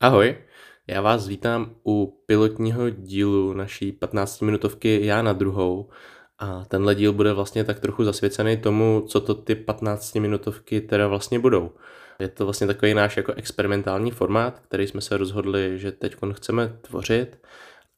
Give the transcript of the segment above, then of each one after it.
Ahoj, já vás vítám u pilotního dílu naší 15-minutovky Já na druhou. A tenhle díl bude vlastně tak trochu zasvěcený tomu, co to ty 15-minutovky teda vlastně budou. Je to vlastně takový náš jako experimentální formát, který jsme se rozhodli, že teď chceme tvořit.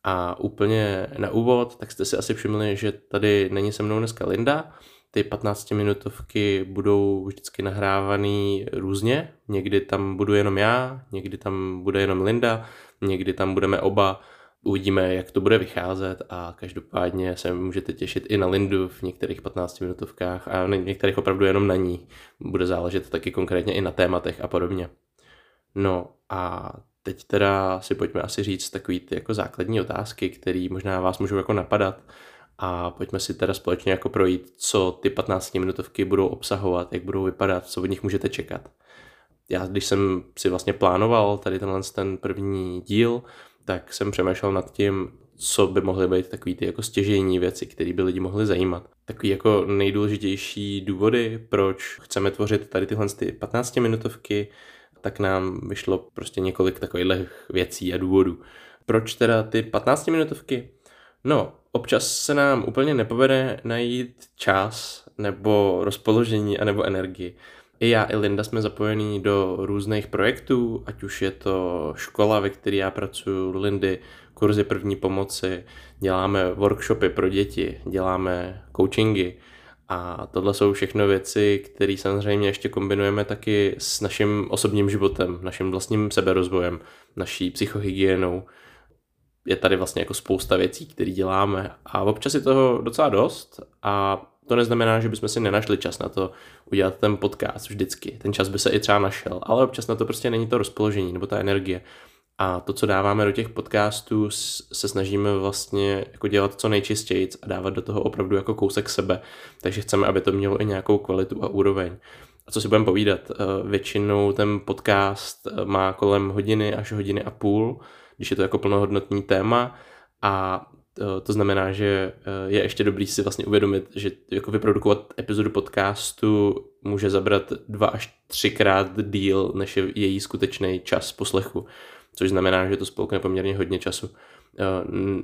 A úplně na úvod, tak jste si asi všimli, že tady není se mnou dneska Linda, ty 15 minutovky budou vždycky nahrávaný různě. Někdy tam budu jenom já, někdy tam bude jenom Linda, někdy tam budeme oba. Uvidíme, jak to bude vycházet a každopádně se můžete těšit i na Lindu v některých 15 minutovkách a v některých opravdu jenom na ní. Bude záležet taky konkrétně i na tématech a podobně. No a teď teda si pojďme asi říct takový ty jako základní otázky, které možná vás můžou jako napadat a pojďme si teda společně jako projít, co ty 15 minutovky budou obsahovat, jak budou vypadat, co od nich můžete čekat. Já, když jsem si vlastně plánoval tady tenhle ten první díl, tak jsem přemýšlel nad tím, co by mohly být takový ty jako stěžejní věci, které by lidi mohly zajímat. Takový jako nejdůležitější důvody, proč chceme tvořit tady tyhle ty 15 minutovky, tak nám vyšlo prostě několik takových věcí a důvodů. Proč teda ty 15 minutovky? No, občas se nám úplně nepovede najít čas nebo rozpoložení a nebo energii. I já, i Linda jsme zapojení do různých projektů, ať už je to škola, ve které já pracuji, Lindy, kurzy první pomoci, děláme workshopy pro děti, děláme coachingy a tohle jsou všechno věci, které samozřejmě ještě kombinujeme taky s naším osobním životem, naším vlastním seberozvojem, naší psychohygienou, je tady vlastně jako spousta věcí, které děláme a občas je toho docela dost a to neznamená, že bychom si nenašli čas na to udělat ten podcast vždycky. Ten čas by se i třeba našel, ale občas na to prostě není to rozpoložení nebo ta energie. A to, co dáváme do těch podcastů, se snažíme vlastně jako dělat co nejčistěji a dávat do toho opravdu jako kousek sebe. Takže chceme, aby to mělo i nějakou kvalitu a úroveň. A co si budeme povídat, eh, většinou ten podcast eh, má kolem hodiny až hodiny a půl, když je to jako plnohodnotný téma. A to, to znamená, že eh, je ještě dobrý si vlastně uvědomit, že jako vyprodukovat epizodu podcastu může zabrat dva až třikrát díl, než je její skutečný čas poslechu, což znamená, že to spolkne poměrně hodně času. Eh,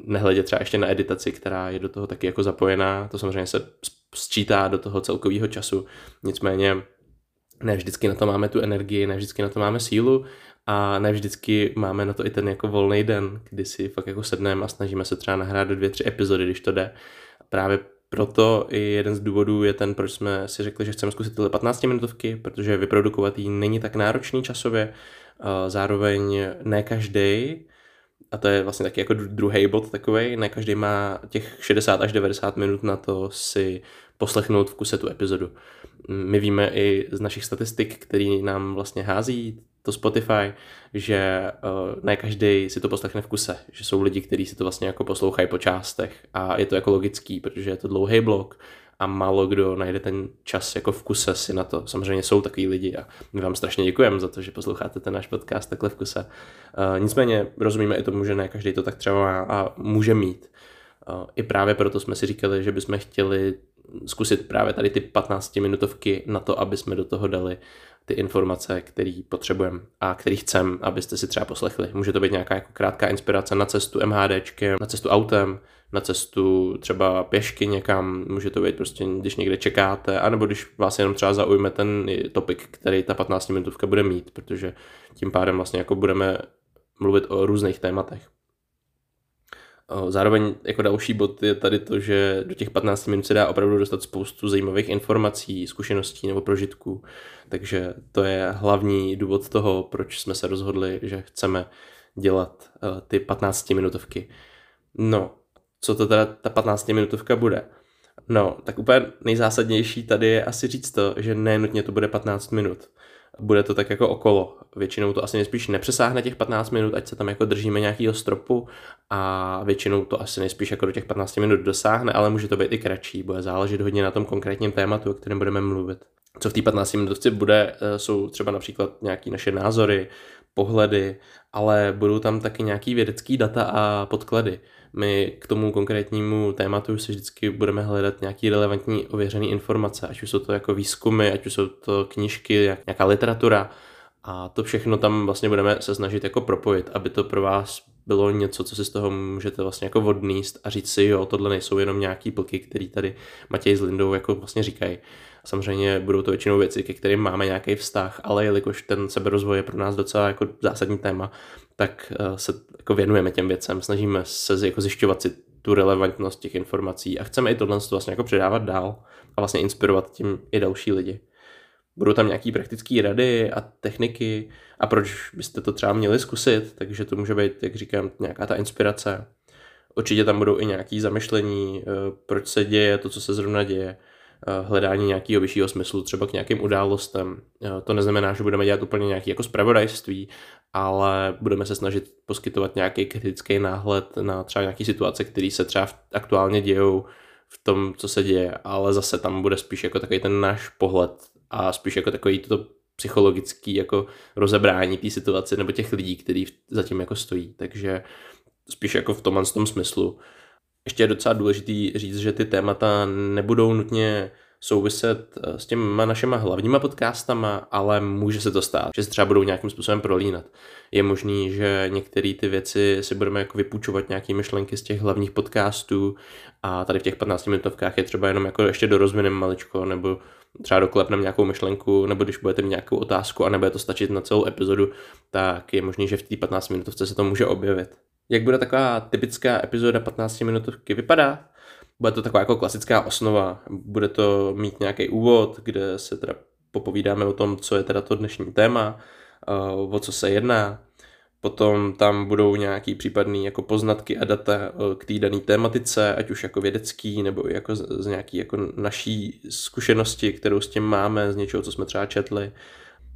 nehledě třeba ještě na editaci, která je do toho taky jako zapojená, to samozřejmě se sčítá do toho celkového času, nicméně ne vždycky na to máme tu energii, ne vždycky na to máme sílu a ne vždycky máme na to i ten jako volný den, kdy si fakt jako sedneme a snažíme se třeba nahrát do dvě, tři epizody, když to jde. Právě proto i jeden z důvodů je ten, proč jsme si řekli, že chceme zkusit tyhle 15 minutovky, protože vyprodukovat ji není tak náročný časově, zároveň ne každý, a to je vlastně taky jako druhý bod takový, ne každý má těch 60 až 90 minut na to si poslechnout v kuse tu epizodu. My víme i z našich statistik, který nám vlastně hází to Spotify, že uh, ne každý si to poslechne v kuse, že jsou lidi, kteří si to vlastně jako poslouchají po částech a je to jako logický, protože je to dlouhý blok a málo kdo najde ten čas jako v kuse si na to. Samozřejmě jsou takový lidi a my vám strašně děkujeme za to, že posloucháte ten náš podcast takhle v kuse. Uh, nicméně rozumíme i tomu, že ne každý to tak třeba má a může mít. Uh, I právě proto jsme si říkali, že bychom chtěli zkusit právě tady ty 15 minutovky na to, aby jsme do toho dali ty informace, které potřebujeme a který chceme, abyste si třeba poslechli. Může to být nějaká jako krátká inspirace na cestu MHDčkem, na cestu autem, na cestu třeba pěšky někam, může to být prostě, když někde čekáte, anebo když vás jenom třeba zaujme ten topik, který ta 15 minutovka bude mít, protože tím pádem vlastně jako budeme mluvit o různých tématech. Zároveň jako další bod je tady to, že do těch 15 minut se dá opravdu dostat spoustu zajímavých informací, zkušeností nebo prožitků. Takže to je hlavní důvod toho, proč jsme se rozhodli, že chceme dělat ty 15 minutovky. No, co to teda ta 15 minutovka bude? No, tak úplně nejzásadnější tady je asi říct to, že nenutně to bude 15 minut bude to tak jako okolo. Většinou to asi nejspíš nepřesáhne těch 15 minut, ať se tam jako držíme nějakého stropu a většinou to asi nejspíš jako do těch 15 minut dosáhne, ale může to být i kratší, bude záležet hodně na tom konkrétním tématu, o kterém budeme mluvit. Co v té 15 minutovce bude, eh, jsou třeba například nějaké naše názory, pohledy, ale budou tam taky nějaký vědecký data a podklady. My k tomu konkrétnímu tématu si vždycky budeme hledat nějaký relevantní ověřený informace, ať už jsou to jako výzkumy, ať už jsou to knížky, nějaká literatura A to všechno tam vlastně budeme se snažit jako propojit, aby to pro vás bylo něco, co si z toho můžete vlastně jako odníst a říct si, jo, tohle nejsou jenom nějaký plky, který tady Matěj s Lindou jako vlastně říkají. Samozřejmě budou to většinou věci, ke kterým máme nějaký vztah, ale jelikož ten seberozvoj je pro nás docela jako zásadní téma, tak eh, se jako věnujeme těm věcem, snažíme se jako zjišťovat si tu relevantnost těch informací a chceme i tohle vlastně jako předávat dál a vlastně inspirovat tím i další lidi. Budou tam nějaký praktické rady a techniky a proč byste to třeba měli zkusit, takže to může být, jak říkám, nějaká ta inspirace. Určitě tam budou i nějaké zamyšlení, eh, proč se děje to, co se zrovna děje, eh, hledání nějakého vyššího smyslu, třeba k nějakým událostem. Eh, to neznamená, že budeme dělat úplně nějaké jako zpravodajství, ale budeme se snažit poskytovat nějaký kritický náhled na třeba nějaké situace, které se třeba aktuálně dějou v tom, co se děje, ale zase tam bude spíš jako takový ten náš pohled a spíš jako takový to psychologický jako rozebrání té situace nebo těch lidí, kteří zatím jako stojí. Takže spíš jako v tomhle tom smyslu. Ještě je docela důležitý říct, že ty témata nebudou nutně souviset eh, s těma našima hlavníma podcastama, ale může se to stát, že se třeba budou nějakým způsobem prolínat. Je možný, že některé ty věci si budeme jako vypůjčovat nějaké myšlenky z těch hlavních podcastů a tady v těch 15 minutovkách je třeba jenom jako ještě dorozvineme maličko, nebo třeba doklepneme nějakou myšlenku, nebo když budete mít nějakou otázku a nebude to stačit na celou epizodu, tak je možný, že v té 15 minutovce se to může objevit. Jak bude taková typická epizoda 15 minutovky vypadat? Bude to taková jako klasická osnova. Bude to mít nějaký úvod, kde se teda popovídáme o tom, co je teda to dnešní téma, eh, o co se jedná. Potom tam budou nějaký případný jako poznatky a data eh, k té dané tématice, ať už jako vědecký, nebo jako z, z nějaký jako naší zkušenosti, kterou s tím máme, z něčeho, co jsme třeba četli.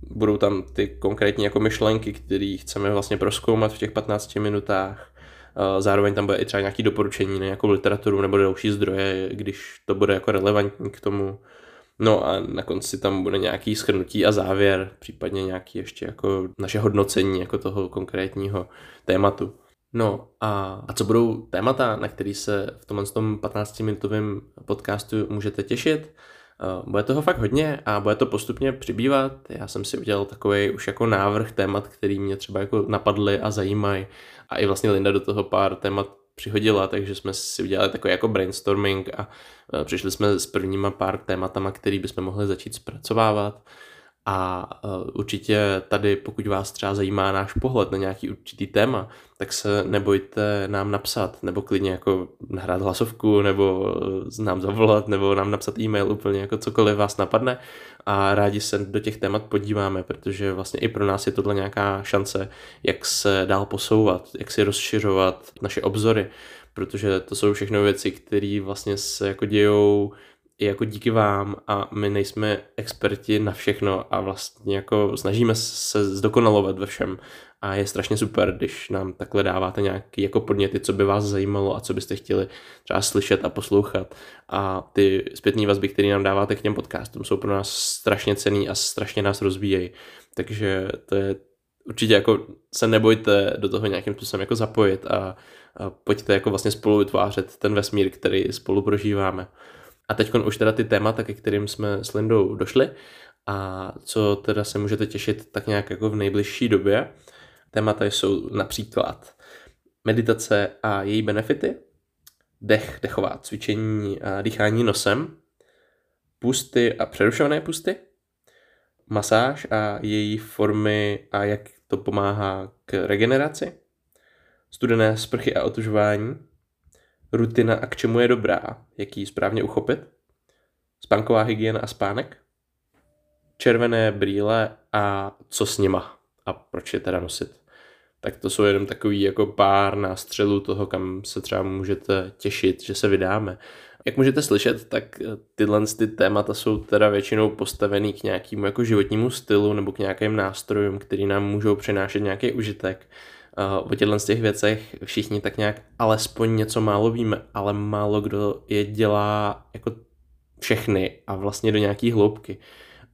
Budou tam ty konkrétní jako myšlenky, které chceme vlastně proskoumat v těch 15 minutách. Zároveň tam bude i třeba nějaké doporučení na nějakou literaturu nebo další zdroje, když to bude jako relevantní k tomu. No a na konci tam bude nějaký schrnutí a závěr, případně nějaký ještě jako naše hodnocení jako toho konkrétního tématu. No a, a co budou témata, na který se v tomhle tom 15-minutovém podcastu můžete těšit? Bude toho fakt hodně a bude to postupně přibývat. Já jsem si udělal takový už jako návrh témat, který mě třeba jako napadly a zajímají. A i vlastně Linda do toho pár témat přihodila, takže jsme si udělali takový jako brainstorming a přišli jsme s prvníma pár tématama, který bychom mohli začít zpracovávat. A e, určitě tady, pokud vás třeba zajímá náš pohled na nějaký určitý téma, tak se nebojte nám napsat, nebo klidně jako nahrát hlasovku, nebo e, nám zavolat, nebo nám napsat e-mail, úplně jako cokoliv vás napadne. A rádi se do těch témat podíváme, protože vlastně i pro nás je tohle nějaká šance, jak se dál posouvat, jak si rozšiřovat naše obzory, protože to jsou všechno věci, které vlastně se jako dějou i jako díky vám a my nejsme experti na všechno a vlastně jako snažíme se zdokonalovat ve všem. A je strašně super, když nám takhle dáváte nějaké jako podněty, co by vás zajímalo a co byste chtěli třeba slyšet a poslouchat. A ty zpětné vazby, které nám dáváte k těm podcastům, jsou pro nás strašně cený a strašně nás rozvíjejí, takže to je určitě jako se nebojte do toho nějakým způsobem jako zapojit a, a pojďte jako vlastně spolu vytvářet ten vesmír, který spolu prožíváme. A teď už teda ty témata, ke kterým jsme s Lindou došli a co teda se můžete těšit tak nějak jako v nejbližší době. Témata jsou například meditace a její benefity, dech, dechová cvičení a dýchání nosem, pusty a přerušované pusty, masáž a její formy a jak to pomáhá k regeneraci, studené sprchy a otužování, rutina a k čemu je dobrá, jak ji správně uchopit, spánková hygiena a spánek, červené brýle a co s nima? A proč je teda nosit. Tak to jsou jenom takový jako pár nástřelů toho, kam se třeba můžete těšit, že se vydáme. Jak můžete slyšet, tak tyhle ty témata jsou teda většinou postavený k nějakému jako životnímu stylu nebo k nějakým nástrojům, který nám můžou přinášet nějaký užitek o těchto z těch věcech všichni tak nějak alespoň něco málo víme, ale málo kdo je dělá jako všechny a vlastně do nějaký hloubky.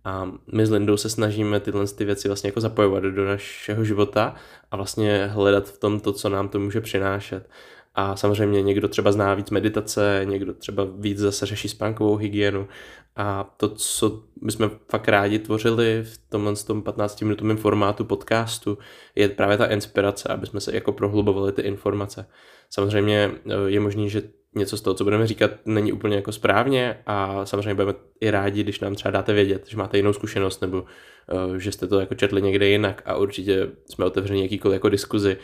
A my s Lindou se snažíme tyhle ty věci vlastně jako zapojovat do našeho života a vlastně hledat v tom to, co nám to může přinášet. A samozřejmě někdo třeba zná víc meditace, někdo třeba víc zase řeší spánkovou hygienu. A to, co bychom fakt rádi tvořili v tomhle tom 15-minutovém formátu podcastu, je právě ta inspirace, aby jsme se jako prohlubovali ty informace. Samozřejmě eh, je možný, že něco z toho, co budeme říkat, není úplně jako správně a samozřejmě budeme i rádi, když nám třeba dáte vědět, že máte jinou zkušenost nebo uh, že jste to jako četli někde jinak a určitě jsme otevřeni jakýkoliv jako diskuzi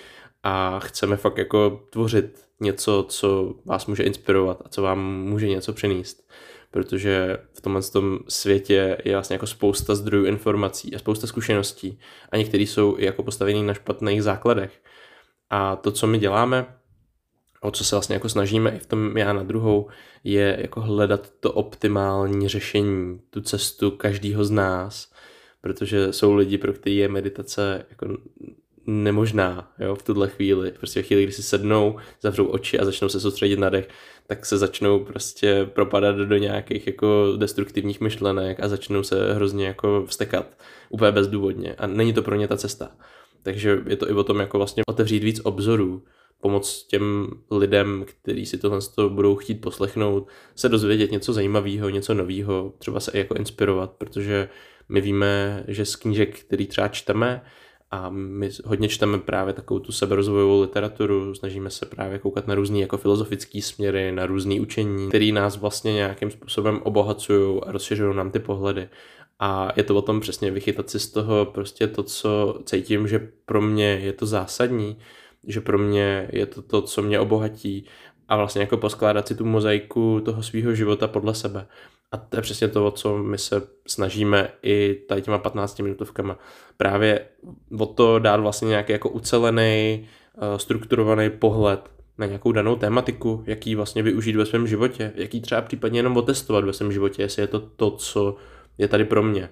a chceme fakt jako tvořit něco, co vás může inspirovat a co vám může něco přinést. Protože v tomhle tom světě je vlastně jako spousta zdrojů informací a spousta zkušeností a některý jsou i jako postavený na špatných základech. A to, co my děláme, o co se vlastně jako snažíme i v tom já na druhou, je jako hledat to optimální řešení, tu cestu každýho z nás, protože jsou lidi, pro který je meditace jako nemožná jo, v tuhle chvíli. Prostě v chvíli, kdy si sednou, zavřou oči a začnou se soustředit na dech, tak se začnou prostě propadat do nějakých jako destruktivních myšlenek a začnou se hrozně jako vstekat úplně bezdůvodně. A není to pro ně ta cesta. Takže je to i o tom jako vlastně otevřít víc obzorů, pomoct těm lidem, kteří si tohle budou chtít poslechnout, se dozvědět něco zajímavého, něco nového, třeba se i jako inspirovat, protože my víme, že z knížek, který třeba čteme, a my hodně čteme právě takovou tu seberozvojovou literaturu, snažíme se právě koukat na různé jako filozofické směry, na různé učení, které nás vlastně nějakým způsobem obohacují a rozšiřují nám ty pohledy. A je to o tom přesně vychytat si z toho prostě to, co cítím, že pro mě je to zásadní, že pro mě je to to, co mě obohatí a vlastně jako poskládat si tu mozaiku toho svého života podle sebe. A to je přesně to, o co my se snažíme i tady těma 15 minutovkama. Právě o to dát vlastně nějaký jako ucelený, eh, strukturovaný pohled na nějakou danou tématiku, jaký vlastně využít ve svém životě, jaký třeba případně jenom otestovat ve svém životě, jestli je to to, co je tady pro mě.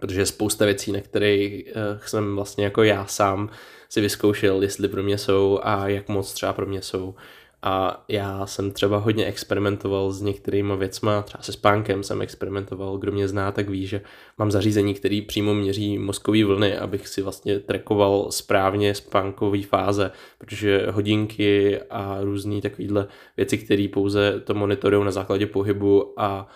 Protože je spousta věcí, na kterých eh, jsem vlastně jako já sám si vyzkoušel, jestli pro mě jsou a jak moc třeba pro mě jsou. A já jsem třeba hodně experimentoval s některými věcma, třeba se spánkem jsem experimentoval, kdo mě zná, tak ví, že mám zařízení, který přímo měří mozkové vlny, abych si vlastně trekoval správně spánkové fáze, protože hodinky a různé takovéhle věci, které pouze to monitorují na základě pohybu a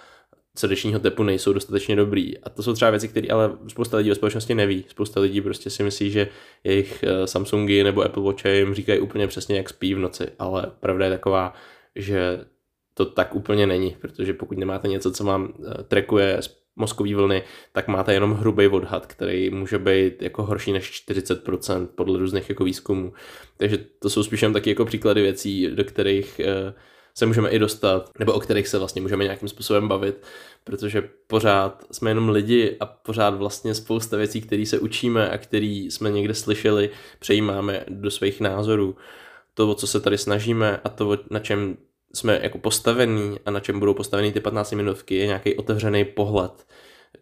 srdečního tepu nejsou dostatečně dobrý. A to jsou třeba věci, které ale spousta lidí ve společnosti neví. Spousta lidí prostě si myslí, že jejich eh, Samsungy nebo Apple Watch jim říkají úplně přesně, jak spí v noci, ale pravda je taková, že to tak úplně není, protože pokud nemáte něco, co vám eh, trekuje mozkový vlny, tak máte jenom hrubý odhad, který může být jako horší než 40% podle různých jako výzkumů. Takže to jsou spíš jen taky jako příklady věcí, do kterých uh, se můžeme i dostat, nebo o kterých se vlastně můžeme nějakým způsobem bavit, protože pořád jsme jenom lidi a pořád vlastně spousta věcí, které se učíme a které jsme někde slyšeli, přejímáme do svých názorů. To, o co se tady snažíme a to, na čem jsme jako postavení a na čem budou postaveny ty 15 minutky, je nějaký otevřený pohled,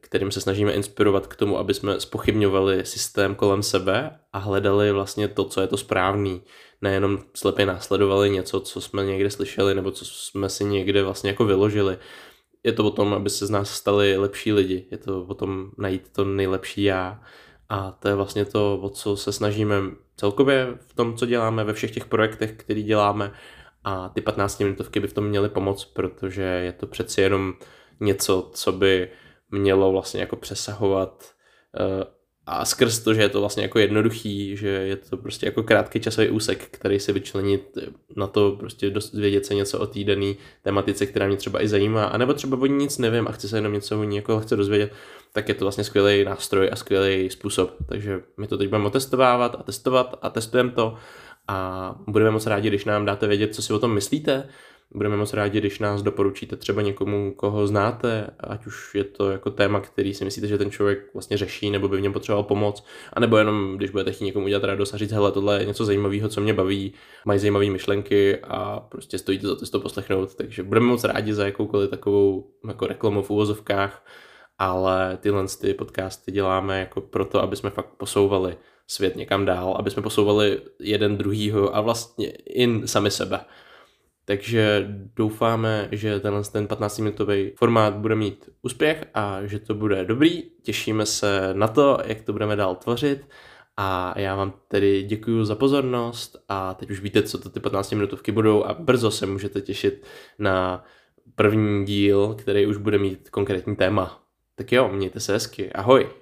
kterým se snažíme inspirovat k tomu, aby jsme spochybňovali systém kolem sebe a hledali vlastně to, co je to správný. Nejenom slepě následovali něco, co jsme někde slyšeli nebo co jsme si někde vlastně jako vyložili. Je to o tom, aby se z nás stali lepší lidi, je to o tom najít to nejlepší já. A to je vlastně to, o co se snažíme celkově v tom, co děláme, ve všech těch projektech, který děláme. A ty 15 minutovky by v tom měly pomoct, protože je to přeci jenom něco, co by mělo vlastně jako přesahovat uh, a skrz to, že je to vlastně jako jednoduchý, že je to prostě jako krátký časový úsek, který se vyčlenit na to prostě dozvědět se něco o té tematice, která mě třeba i zajímá, anebo třeba o ní nic nevím a chci se jenom něco o ní jako chce dozvědět, tak je to vlastně skvělý nástroj a skvělý způsob. Takže my to teď budeme otestovávat a testovat a testujeme to. A budeme moc rádi, když nám dáte vědět, co si o tom myslíte, Budeme moc rádi, když nás doporučíte třeba někomu, koho znáte, ať už je to jako téma, který si myslíte, že ten člověk vlastně řeší, nebo by v něm potřeboval pomoc, anebo jenom, když budete chtít někomu udělat radost a říct, hele, tohle je něco zajímavého, co mě baví, mají zajímavé myšlenky a prostě stojí to za to, to poslechnout. Takže budeme moc rádi za jakoukoliv takovou jako reklamu v úvozovkách, ale tyhle ty podcasty děláme jako proto, aby jsme fakt posouvali svět někam dál, aby jsme posouvali jeden druhýho a vlastně i sami sebe. Takže doufáme, že tenhle ten 15-minutový formát bude mít úspěch a že to bude dobrý. Těšíme se na to, jak to budeme dál tvořit A já vám tedy děkuji za pozornost a teď už víte, co to ty 15 minutovky budou a brzo se můžete těšit na první díl, který už bude mít konkrétní téma. Tak jo, mějte se hezky, ahoj!